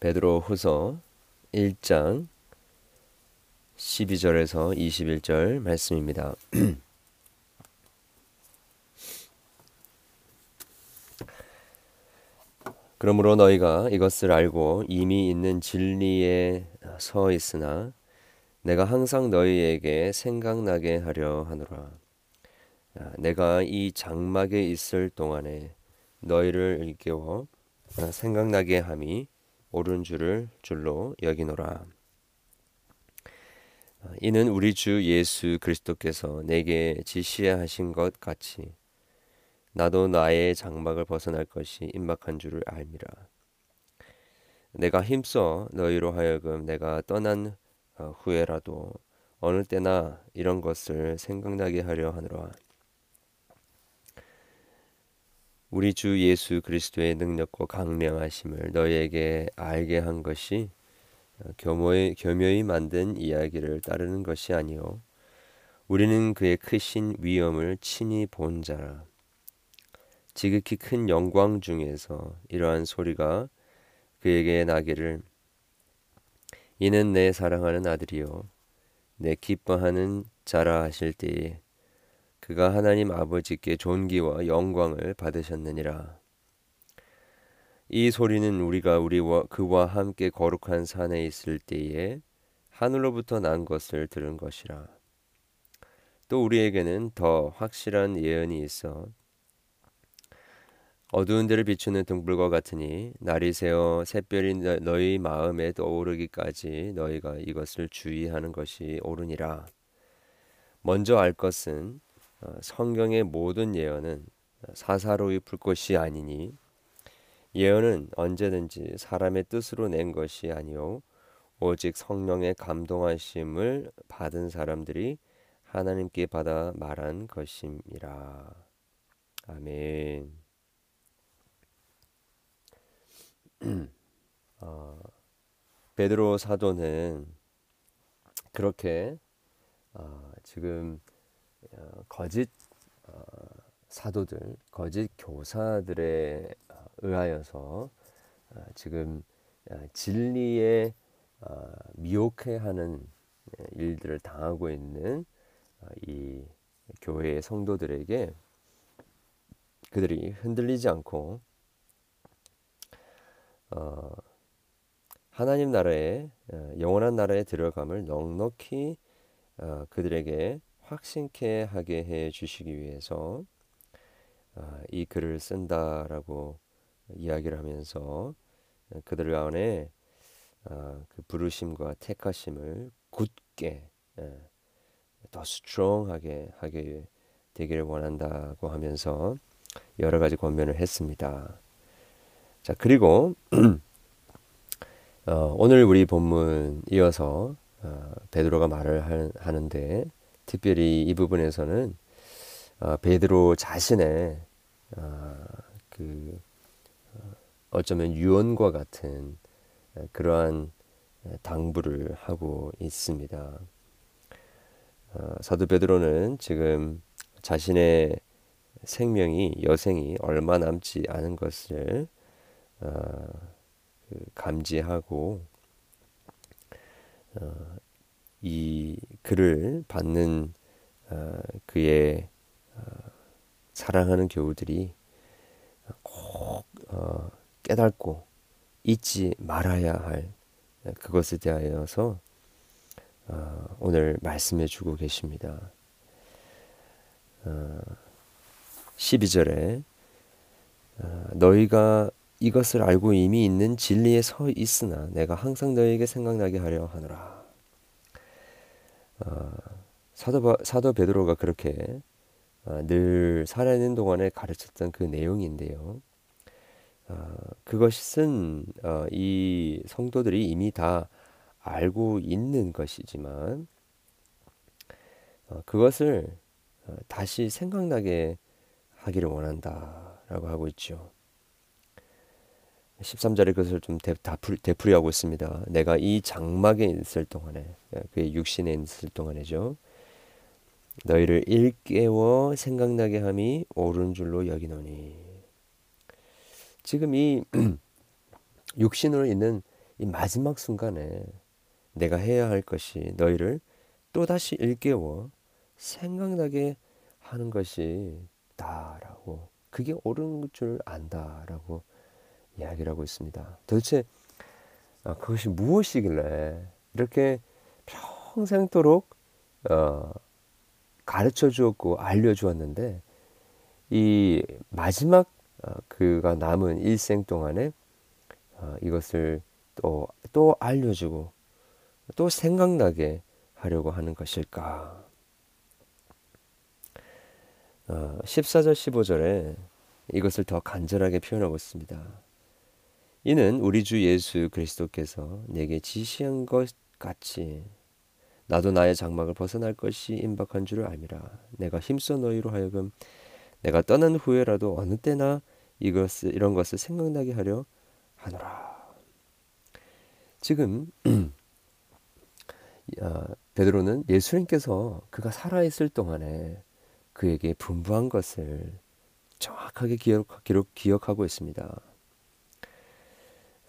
베드로 후서 1장 12절에서 21절 말씀입니다. 그러므로 너희가 이것을 알고 이미 있는 진리에 서 있으나 내가 항상 너희에게 생각나게 하려 하노라. 내가 이 장막에 있을 동안에 너희를 일깨워 생각나게 함이 옳은 줄을 줄로 여기노라. 이는 우리 주 예수 그리스도께서 내게 지시하신 것 같이 나도 나의 장막을 벗어날 것이 임박한 줄을 알미라. 내가 힘써 너희로 하여금 내가 떠난 어, 후에라도 어느 때나 이런 것을 생각나게 하려 하노라. 우리 주 예수 그리스도의 능력과 강명하심을 너희에게 알게 한 것이 어, 교묘히, 교묘히 만든 이야기를 따르는 것이 아니요 우리는 그의 크신 위엄을 친히 본 자라. 지극히 큰 영광 중에서 이러한 소리가 그에게 나기를 이는 내 사랑하는 아들이요 내 기뻐하는 자라 하실 때에 그가 하나님 아버지께 존귀와 영광을 받으셨느니라. 이 소리는 우리가 우리와 그와 함께 거룩한 산에 있을 때에 하늘로부터 난 것을 들은 것이라. 또 우리에게는 더 확실한 예언이 있어. 어두운 데를 비추는 등불과 같으니 날이 새어 샛별이 너희 마음에 떠오르기까지 너희가 이것을 주의하는 것이 옳으니라. 먼저 알 것은 어, 성경의 모든 예언은 사사로이 풀 것이 아니니 예언은 언제든지 사람의 뜻으로 낸 것이 아니요 오직 성령의 감동하심을 받은 사람들이 하나님께 받아 말한 것임이라. 아멘. 어, 베드로 사도는 그렇게 어, 지금 어, 거짓 어, 사도들, 거짓 교사들에 어, 의하여서 어, 지금 진리에 미혹해하는 일들을 당하고 있는 이 교회의 성도들에게 그들이 흔들리지 않고 어, 하나님 나라에 어, 영원한 나라에 들어감을 넉넉히 어, 그들에게 확신케 하게 해 주시기 위해서 어, 이 글을 쓴다라고 이야기를 하면서 그들 안에 어, 그 부르심과 택하심을 굳게 예, 더 스트롱하게 하게 되기를 원한다고 하면서 여러 가지 권면을 했습니다. 자, 그리고 어, 오늘 우리 본문 이어서 어, 베드로가 말을 하, 는데 특별히 이 부분에서는 어, 베드로 자신의 어, 그 어, 어쩌면 유언과 같은 그러한 당부를 하고 있습니다. 어, 사도 베드로는 지금 자신의 생명이 여생이 얼마 남지 않은 것을 어, 그 감지하고 어, 이 글을 받는 어, 그의 어, 사랑하는 교우들이 꼭 어, 깨닫고 잊지 말아야 할 그것에 대하여서 어, 오늘 말씀해 주고 계십니다. 12절에 너희가 이것을 알고 이미 있는 진리에 서 있으나 내가 항상 너에게 생각나게 하려 하노라. 어, 사도 사도 베드로가 그렇게 어, 늘 살아있는 동안에 가르쳤던 그 내용인데요. 어, 그것은 어, 이 성도들이 이미 다 알고 있는 것이지만 어, 그것을 어, 다시 생각나게 하기를 원한다라고 하고 있죠. 13절에 그것을 좀 되풀이, 하고 있습니다. 내가 이 장막에 있을 동안에 그의 육신에 있을 동안에죠. 너희를 일깨워 생각나게 함이 옳은 줄로 여기노니 지금 이 육신으로 있는 이 마지막 순간에 내가 해야 할 것이 너희를 또다시 일깨워 생각나게 하는 것이 다라고 그게 옳은 줄 안다라고 이야기를 하고 있습니다. 도대체 아, 그것이 무엇이길래 이렇게 평생토록 어, 가르쳐 주었고 알려 주었는데 이 마지막 어, 그가 남은 일생 동안에 어, 이것을 또 또 알려주고 또 생각나게 하려고 하는 것일까? 어, 14절 15절에 이것을 더 간절하게 표현하고 있습니다. 이는 우리 주 예수 그리스도께서 내게 지시한 것 같이 나도 나의 장막을 벗어날 것이 임박한 줄을 알미라. 내가 힘써 너희로 하여금 내가 떠난 후에라도 어느 때나 이것을 이런 것을 생각나게 하려 하노라. 지금 베드로는 예수님께서 그가 살아 있을 동안에 그에게 분부한 것을 정확하게 기억, 기록, 기억하고 있습니다.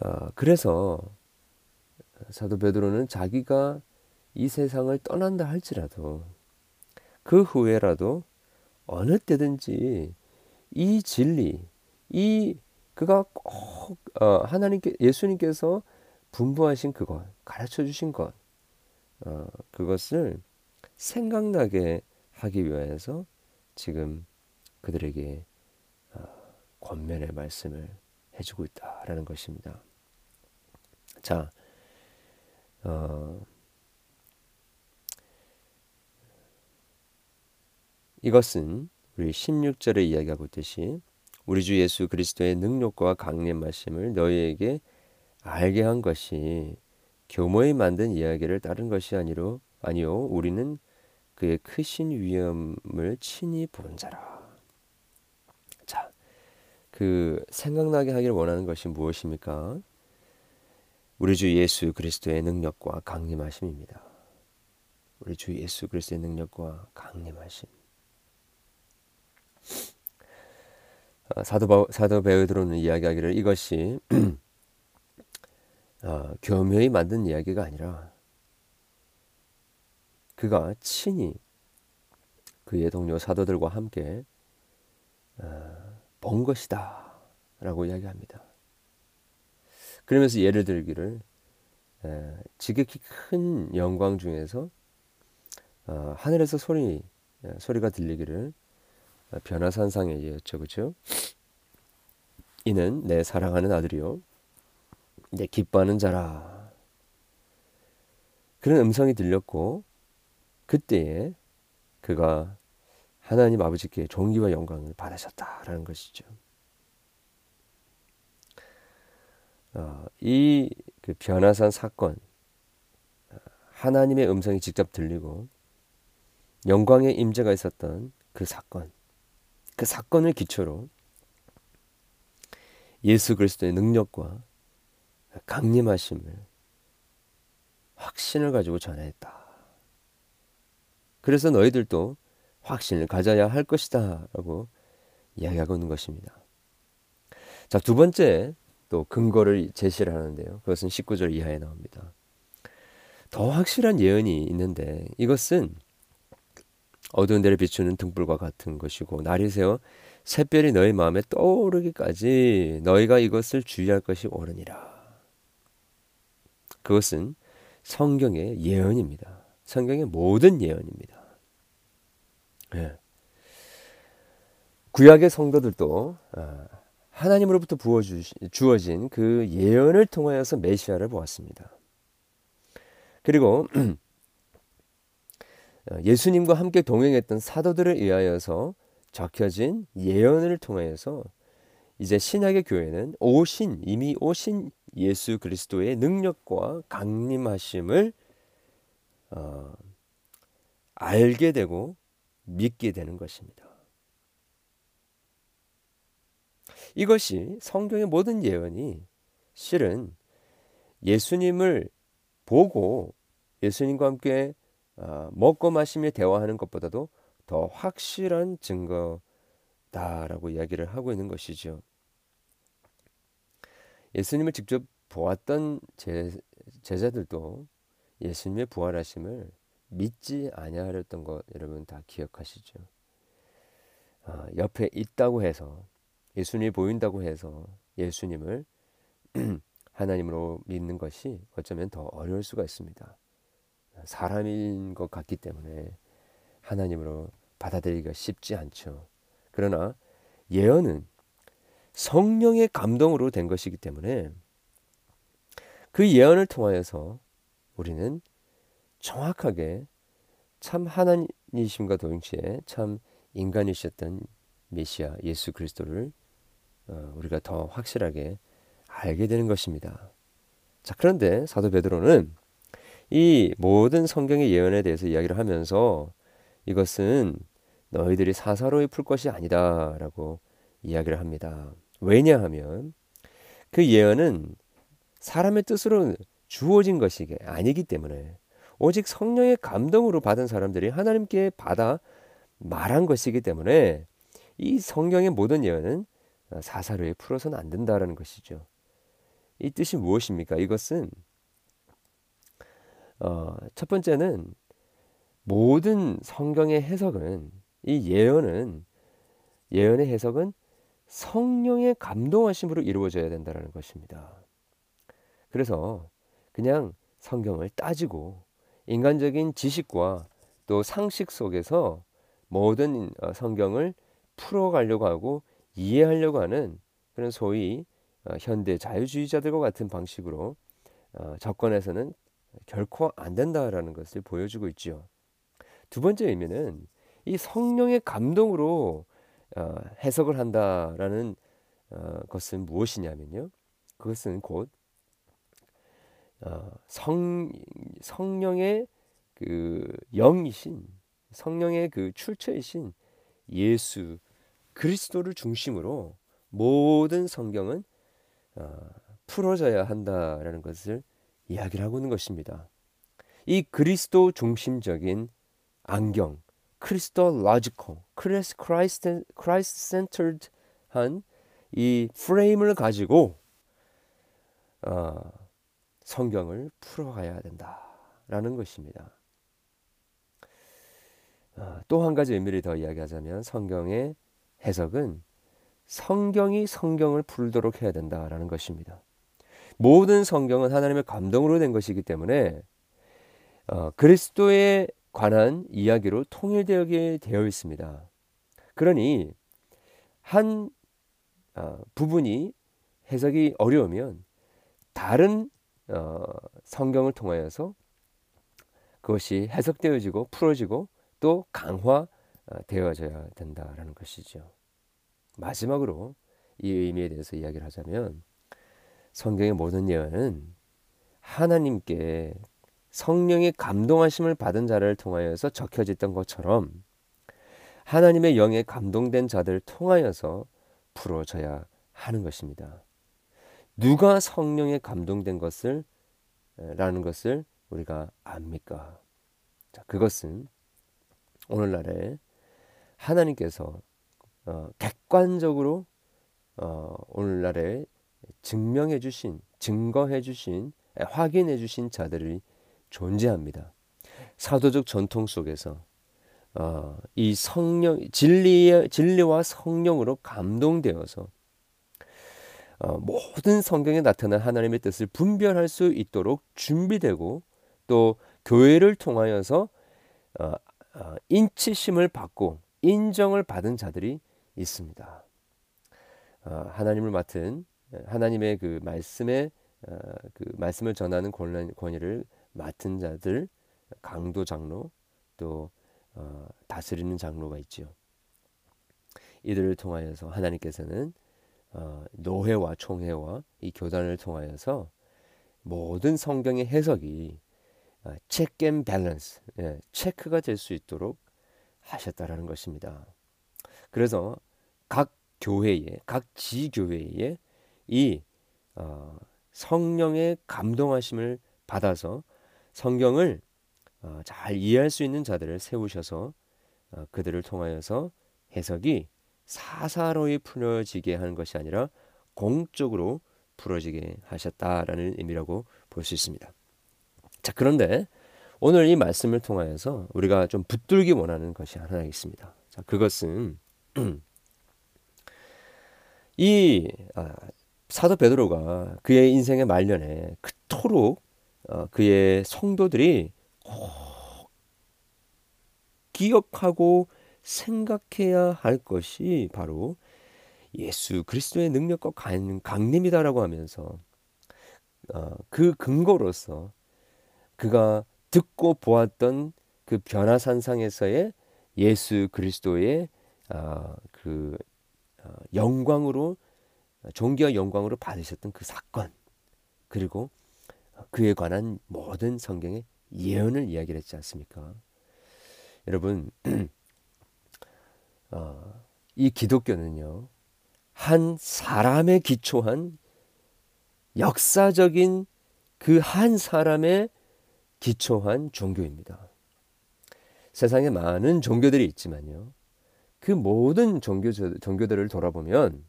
어, 그래서 사도 베드로는 자기가 이 세상을 떠난다 할지라도 그 후에라도 어느 때든지 이 진리, 이 그가 꼭 어, 하나님께 예수님께서 분부하신 그것, 가르쳐 주신 것, 어, 그것을 생각나게 하기 위해서 지금 그들에게 어, 권면의 말씀을 해주고 있다라는 것입니다. 자, 어, 이것은 우리 16절에 이야기하고 있듯이 우리 주 예수 그리스도의 능력과 강림하심을 너희에게 알게 한 것이 교모에 만든 이야기를 따른 것이 아니로 아니요 우리는 그의 크신 위엄을 친히 본 자라. 자, 그 생각나게 하기를 원하는 것이 무엇입니까? 우리 주 예수 그리스도의 능력과 강림하심입니다. 우리 주 예수 그리스도의 능력과 강림하심. 어, 사도 사도 베드로는 이야기하기를 이것이 어, 교묘히 만든 이야기가 아니라 그가 친히 그의 동료 사도들과 함께 어, 본 것이다라고 이야기합니다. 그러면서 예를 들기를 에, 지극히 큰 영광 중에서 어, 하늘에서 소리 소리가 들리기를 변화산상에이었죠, 그렇죠? 이는 내 사랑하는 아들이요, 내 기뻐하는 자라. 그런 음성이 들렸고 그때에 그가 하나님 아버지께 존귀와 영광을 받으셨다라는 것이죠. 어, 이그 변화산 사건, 하나님의 음성이 직접 들리고 영광의 임재가 있었던 그 사건, 그 사건을 기초로 예수 그리스도의 능력과 강림하심을 확신을 가지고 전했다. 그래서 너희들도 확신을 가져야 할 것이다. 라고 이야기하고 있는 것입니다. 자, 두 번째 또 근거를 제시를 하는데요. 그것은 19절 이하에 나옵니다. 더 확실한 예언이 있는데 이것은 어두운 데를 비추는 등불과 같은 것이고 날이 새어 샛별이 너희 마음에 떠오르기까지 너희가 이것을 주의할 것이 옳으니라. 그것은 성경의 예언입니다. 성경의 모든 예언입니다. 예. 구약의 성도들도 아, 하나님으로부터 부어 주어진 그 예언을 통하여서 메시아를 보았습니다. 그리고 예수님과 함께 동행했던 사도들을 의하여서 적혀진 예언을 통하여서 이제 신약의 교회는 오신 이미 오신 예수 그리스도의 능력과 강림하심을 어, 알게 되고 믿게 되는 것입니다. 이것이 성경의 모든 예언이 실은 예수님을 보고 예수님과 함께 어, 먹고 마시며 대화하는 것보다도 더 확실한 증거다라고 이야기를 하고 있는 것이죠. 예수님을 직접 보았던 제, 제자들도 예수님의 부활하심을 믿지 아니하였던 것 여러분 다 기억하시죠? 아, 옆에 있다고 해서 예수님이 보인다고 해서 예수님을 하나님으로 믿는 것이 어쩌면 더 어려울 수가 있습니다. 사람인 것 같기 때문에 하나님으로 받아들이기가 쉽지 않죠. 그러나 예언은 성령의 감동으로 된 것이기 때문에 그 예언을 통하여서 우리는 정확하게 참 하나님이심과 동시에 참 인간이셨던 메시아 예수 그리스도를 어, 우리가 더 확실하게 알게 되는 것입니다. 자, 그런데 사도 베드로는 이 모든 성경의 예언에 대해서 이야기를 하면서 이것은 너희들이 사사로이 풀 것이 아니다라고 이야기를 합니다. 왜냐하면 그 예언은 사람의 뜻으로 주어진 것이 아니기 때문에 오직 성령의 감동으로 받은 사람들이 하나님께 받아 말한 것이기 때문에 이 성경의 모든 예언은 사사로이 풀어서는 안 된다라는 것이죠. 이 뜻이 무엇입니까? 이것은 어, 첫 번째는 모든 성경의 해석은 이 예언은 예언의 해석은 성령의 감동하심으로 이루어져야 된다는 것입니다. 그래서 그냥 성경을 따지고 인간적인 지식과 또 상식 속에서 모든 어, 성경을 풀어가려고 하고 이해하려고 하는 그런 소위 어, 현대 자유주의자들과 같은 방식으로 어, 접근해서는 결코 안 된다라는 것을 보여주고 있죠. 두 번째 의미는 이 성령의 감동으로 어, 해석을 한다라는 것은 무엇이냐면요. 그것은 곧 성, 성령의 그 영이신 성령의 그 출처이신 예수 그리스도를 중심으로 모든 성경은 어, 풀어져야 한다라는 것을 이야기를 하고 있는 것입니다. 이 그리스도 중심적인 안경, Christological, Chris Christ Christ centered한 이 프레임을 가지고 어, 성경을 풀어가야 된다라는 것입니다. 어, 또한 가지 의미를 더 이야기하자면 성경의 해석은 성경이 성경을 풀도록 해야 된다라는 것입니다. 모든 성경은 하나님의 감동으로 된 것이기 때문에 어, 그리스도에 관한 이야기로 통일되게 되어 있습니다. 그러니 한 어, 부분이 해석이 어려우면 다른 어, 성경을 통하여서 그것이 해석되어지고 풀어지고 또 강화 되어져야 된다라는 것이죠. 마지막으로 이 의미에 대해서 이야기를 하자면 성경의 모든 예언은 하나님께 성령의 감동하심을 받은 자를 통하여서 적혀졌던 것처럼 하나님의 영에 감동된 자들을 통하여서 풀어져야 하는 것입니다. 누가 성령에 감동된 것을 라는 것을 우리가 압니까? 자, 그것은 오늘날에 하나님께서 어, 객관적으로 어, 오늘날에 증명해 주신, 증거해 주신, 확인해 주신 자들이 존재합니다. 사도적 전통 속에서 어, 이 성령 진리 진리와 성령으로 감동되어서 어, 모든 성경에 나타난 하나님의 뜻을 분별할 수 있도록 준비되고 또 교회를 통하여서 어, 어, 인치심을 받고 인정을 받은 자들이 있습니다. 어, 하나님을 맡은 하나님의 그 말씀에 어, 그 말씀을 전하는 권위를 맡은 자들 강도 장로 또 어, 다스리는 장로가 있죠. 이들을 통하여서 하나님께서는 노회와 총회와 이 교단을 통하여서 모든 성경의 해석이 check and balance 체크가 될 수 있도록 하셨다라는 것입니다. 그래서 각 교회에 각 지교회에 이 어, 성령의 감동하심을 받아서 성경을 어, 잘 이해할 수 있는 자들을 세우셔서 어, 그들을 통하여서 해석이 사사로이 풀어지게 하는 것이 아니라 공적으로 부러지게 하셨다라는 의미라고 볼 수 있습니다. 자, 그런데 오늘 이 말씀을 통하여서 우리가 좀 붙들기 원하는 것이 하나 있습니다. 자, 그것은 이 아, 사도 베드로가 그의 인생의 말년에 그토록 어, 그의 성도들이 기억하고 생각해야 할 것이 바로 예수 그리스도의 능력과 강림이다라고 하면서 어, 그 근거로서 그가 듣고 보았던 그 변화산상에서의 예수 그리스도의 어, 그 어, 영광으로 종기와 영광으로 받으셨던 그 사건 그리고 그에 관한 모든 성경의 예언을 이야기를 했지 않습니까? 여러분 어, 이 기독교는요 한 사람에 기초한 역사적인 그 한 사람의 기초한 종교입니다. 세상에 많은 종교들이 있지만요. 그 모든 종교, 종교들을 돌아보면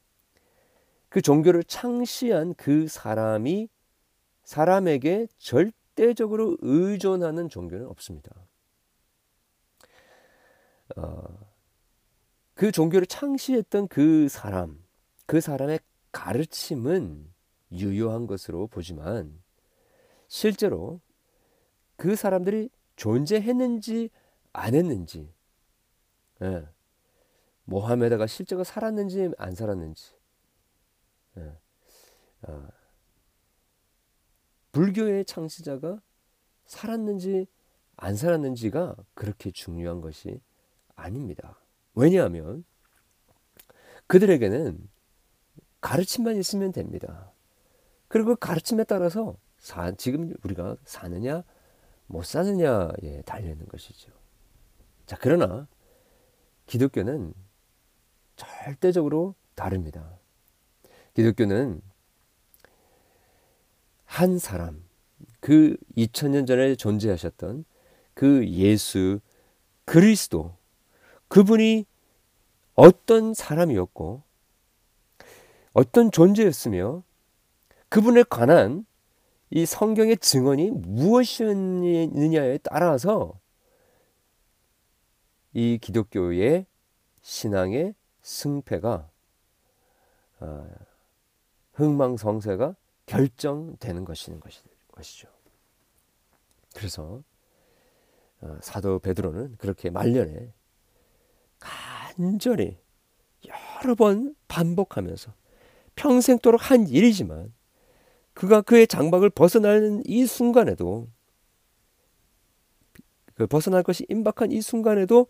그 종교를 창시한 그 사람이 사람에게 절대적으로 의존하는 종교는 없습니다. 어, 그 종교를 창시했던 그 사람, 그 사람의 가르침은 유효한 것으로 보지만 실제로 그 사람들이 존재했는지 안 했는지 예. 모하메다가 실제로 살았는지 안 살았는지 예. 어. 불교의 창시자가 살았는지 안 살았는지가 그렇게 중요한 것이 아닙니다. 왜냐하면 그들에게는 가르침만 있으면 됩니다. 그리고 그 가르침에 따라서 사, 지금 우리가 사느냐 못 사느냐에 달려 있는 것이죠. 자, 그러나 기독교는 절대적으로 다릅니다. 기독교는 한 사람, 그 2000년 전에 존재하셨던 그 예수 그리스도, 그분이 어떤 사람이었고, 어떤 존재였으며 그분에 관한 이 성경의 증언이 무엇이었느냐에 따라서 이 기독교의 신앙의 승패가 아, 흥망성쇠가 결정되는 것이는 것이죠. 그래서 어, 사도 베드로는 그렇게 말년에 간절히 여러 번 반복하면서 평생도록 한 일이지만 그가 그의 장막을 벗어나는 이 순간에도 그 벗어날 것이 임박한 이 순간에도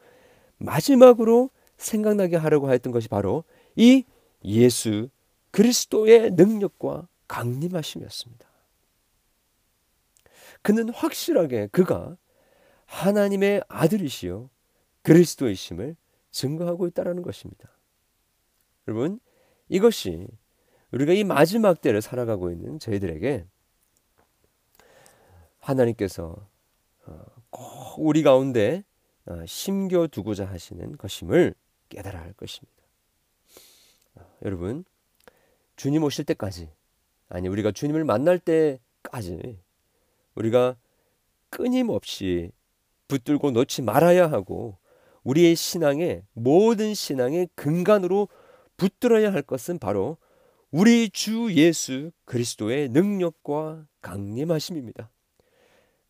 마지막으로 생각나게 하려고 했던 것이 바로 이 예수 그리스도의 능력과 강림하심이었습니다. 그는 확실하게 그가 하나님의 아들이시요 그리스도이심을 증거하고 있다는 것입니다. 여러분 이것이 우리가 이 마지막 때를 살아가고 있는 저희들에게 하나님께서 어, 꼭 우리 가운데 어, 심겨 두고자 하시는 것임을 깨달아야 할 것입니다. 어, 여러분 주님 오실 때까지 아니 우리가 주님을 만날 때까지 우리가 끊임없이 붙들고 놓지 말아야 하고 우리의 신앙의 모든 신앙의 근간으로 붙들어야 할 것은 바로 우리 주 예수 그리스도의 능력과 강림하심입니다.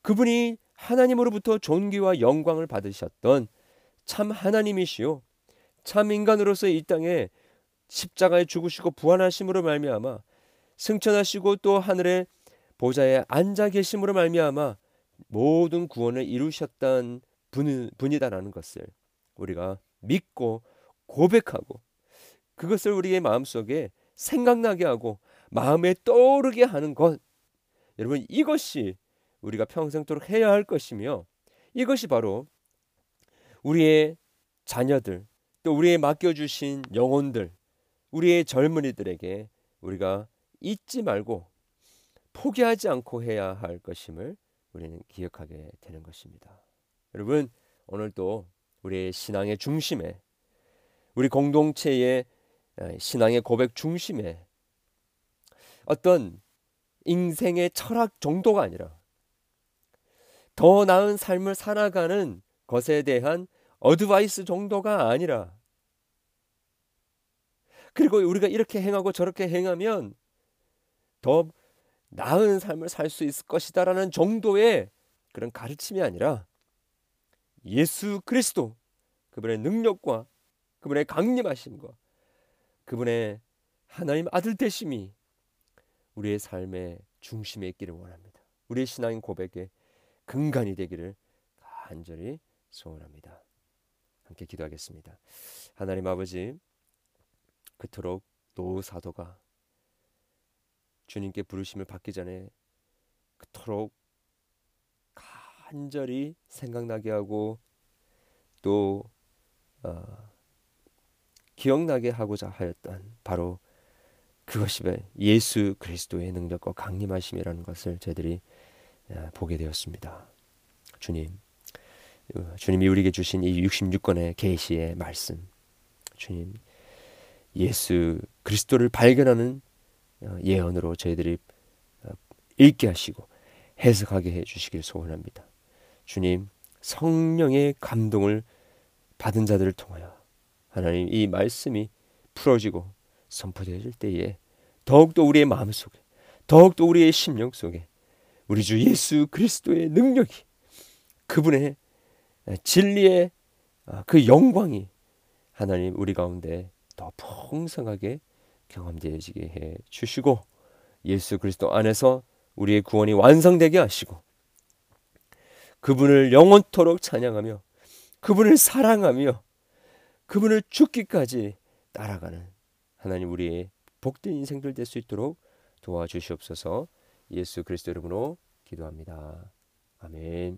그분이 하나님으로부터 존귀와 영광을 받으셨던 참 하나님이시요 참 인간으로서 이 땅에 십자가에 죽으시고 부활하심으로 말미암아 승천하시고 또 하늘의 보좌에 앉아 계심으로 말미암아 모든 구원을 이루셨던 분, 분이다라는 것을 우리가 믿고 고백하고 그것을 우리의 마음속에 생각나게 하고 마음에 떠오르게 하는 것. 여러분 이것이 우리가 평생도록 해야 할 것이며 이것이 바로 우리의 자녀들 또 우리의 맡겨주신 영혼들 우리의 젊은이들에게 우리가 잊지 말고 포기하지 않고 해야 할 것임을 우리는 기억하게 되는 것입니다. 여러분 오늘 또 우리의 신앙의 중심에 우리 공동체의 신앙의 고백 중심에 어떤 인생의 철학 정도가 아니라 더 나은 삶을 살아가는 것에 대한 어드바이스 정도가 아니라 그리고 우리가 이렇게 행하고 저렇게 행하면 더 나은 삶을 살 수 있을 것이다라는 정도의 그런 가르침이 아니라 예수 그리스도 그분의 능력과 그분의 강림하심과 그분의 하나님 아들 되심이 우리의 삶의 중심에 있기를 원합니다. 우리의 신앙 고백의 근간이 되기를 간절히 소원합니다. 함께 기도하겠습니다. 하나님 아버지 그토록 노사도가 주님께 부르심을 받기 전에 그토록 간절히 생각나게 하고 또 어, 기억나게 하고자 하였던 바로 그것이 예수 그리스도의 능력과 강림하심이라는 것을 저희들이 어, 보게 되었습니다. 주님, 어, 주님이 우리에게 주신 이 66권의 계시의 말씀, 주님, 예수 그리스도를 발견하는 어, 예언으로 저희들이 읽게 하시고 해석하게 해 주시길 소원합니다. 주님, 성령의 감동을 받은 자들을 통하여 하나님 이 말씀이 풀어지고 선포되어질 때에 더욱더 우리의 마음 속에 더욱더 우리의 심령 속에 우리 주 예수 그리스도의 능력이 그분의 진리의 아, 그 영광이 하나님 우리 가운데 더 풍성하게 경험되어지게 해 주시고 예수 그리스도 안에서 우리의 구원이 완성되게 하시고 그분을 영원토록 찬양하며 그분을 사랑하며 그분을 죽기까지 따라가는 하나님 우리의 복된 인생들 될 수 있도록 도와주시옵소서 예수 그리스도 이름으로 기도합니다. 아멘.